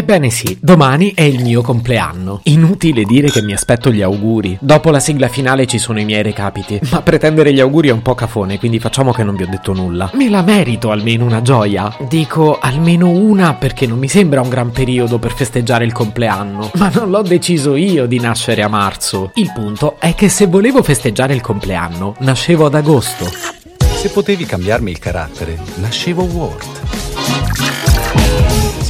Ebbene sì, domani è il mio compleanno. Inutile dire che mi aspetto gli auguri. Dopo la sigla finale ci sono i miei recapiti. Ma pretendere gli auguri è un po' cafone, quindi facciamo che non vi ho detto nulla. Me la merito almeno una gioia. Dico almeno una perché non mi sembra un gran periodo per festeggiare il compleanno. Ma non l'ho deciso io di nascere a marzo. Il punto è che se volevo festeggiare il compleanno, nascevo ad agosto. Se potevi cambiarmi il carattere, nascevo Ward.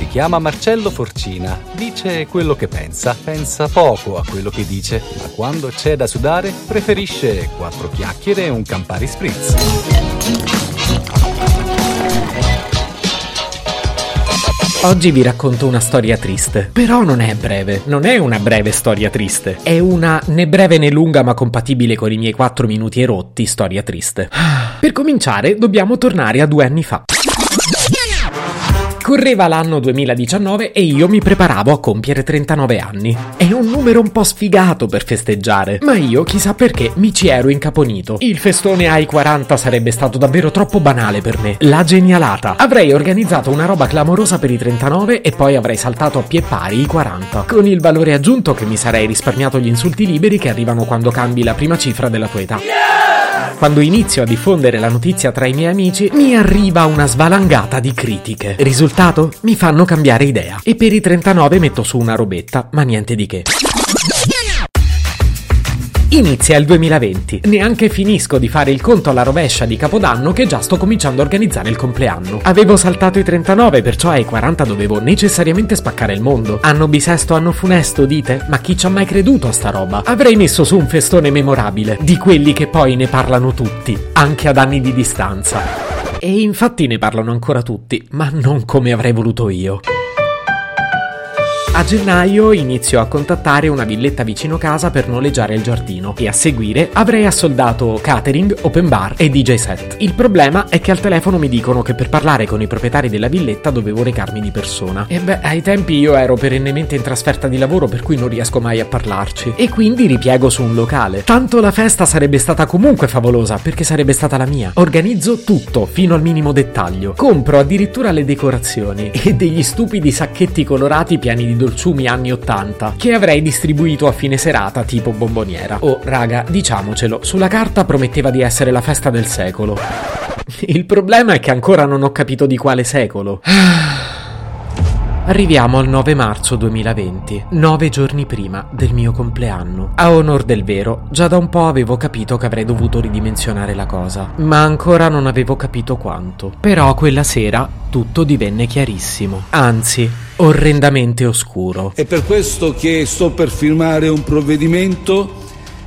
Si chiama Marcello Forcina, dice quello che pensa, pensa poco a quello che dice, ma quando c'è da sudare preferisce quattro chiacchiere e un Campari Spritz. Oggi vi racconto una storia triste, però non è breve, non è una breve storia triste, è una né breve né lunga ma compatibile con i miei 4 minuti erotti storia triste. Per cominciare dobbiamo tornare a due anni fa. Correva l'anno 2019 e io mi preparavo a compiere 39 anni. È un numero un po' sfigato per festeggiare, ma io chissà perché mi ci ero incaponito. Il festone ai 40 sarebbe stato davvero troppo banale per me. La genialata. Avrei organizzato una roba clamorosa per i 39 e poi avrei saltato a pie pari i 40, con il valore aggiunto che mi sarei risparmiato gli insulti liberi che arrivano quando cambi la prima cifra della tua età. Quando inizio a diffondere la notizia tra i miei amici, mi arriva una svalangata di critiche. Risultato? Mi fanno cambiare idea. E per i 39 metto su una robetta, ma niente di che. Inizia il 2020. Neanche finisco di fare il conto alla rovescia di Capodanno che già sto cominciando a organizzare il compleanno. Avevo saltato i 39, perciò ai 40 dovevo necessariamente spaccare il mondo. Anno bisesto, anno funesto, dite? Ma chi ci ha mai creduto a sta roba? Avrei messo su un festone memorabile, di quelli che poi ne parlano tutti, anche ad anni di distanza. E infatti ne parlano ancora tutti, ma non come avrei voluto io. A gennaio inizio a contattare una villetta vicino casa per noleggiare il giardino e a seguire avrei assoldato catering, open bar e DJ set. Il problema è che al telefono mi dicono che per parlare con i proprietari della villetta dovevo recarmi di persona. E beh, ai tempi io ero perennemente in trasferta di lavoro per cui non riesco mai a parlarci. E quindi ripiego su un locale. Tanto la festa sarebbe stata comunque favolosa perché sarebbe stata la mia. Organizzo tutto fino al minimo dettaglio. Compro addirittura le decorazioni e degli stupidi sacchetti colorati pieni di dolciumi anni 80 che avrei distribuito a fine serata tipo bomboniera. Oh, raga, diciamocelo, sulla carta prometteva di essere la festa del secolo. Il problema è che ancora non ho capito di quale secolo. Arriviamo al 9 marzo 2020, nove giorni prima del mio compleanno. A onor del vero, già da un po' avevo capito che avrei dovuto ridimensionare la cosa, ma ancora non avevo capito quanto. Però quella sera tutto divenne chiarissimo, anzi, orrendamente oscuro. È per questo che sto per firmare un provvedimento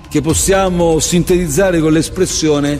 che possiamo sintetizzare con l'espressione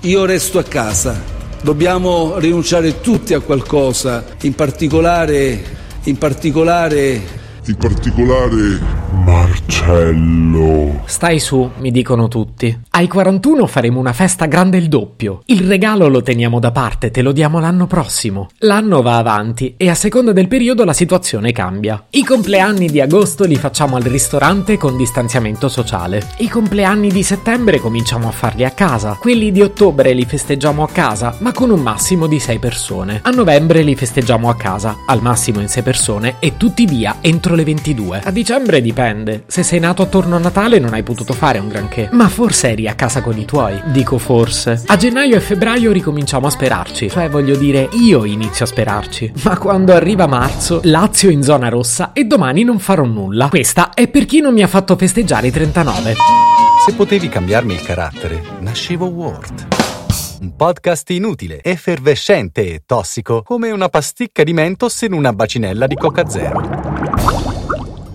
io resto a casa. Dobbiamo rinunciare tutti a qualcosa, in particolare, in particolare in particolare Marcello. Stai su, mi dicono tutti. Ai 41 faremo una festa grande il doppio. Il regalo lo teniamo da parte, te lo diamo l'anno prossimo. L'anno va avanti e a seconda del periodo la situazione cambia. I compleanni di agosto li facciamo al ristorante con distanziamento sociale. I compleanni di settembre cominciamo a farli a casa. Quelli di ottobre li festeggiamo a casa, ma con un massimo di 6 persone. A novembre li festeggiamo a casa, al massimo in 6 persone e tutti via entro le 22. A dicembre dipende. Se sei nato attorno a Natale non hai potuto fare un granché. Ma forse eri a casa con i tuoi. Dico forse. A gennaio e febbraio ricominciamo a sperarci. Cioè, voglio dire, io inizio a sperarci. Ma quando arriva marzo, Lazio in zona rossa e domani non farò nulla. Questa è per chi non mi ha fatto festeggiare i 39. Se potevi cambiarmi il carattere, nascevo Ward. Un podcast inutile, effervescente e tossico, come una pasticca di mentos in una bacinella di Coca Zero.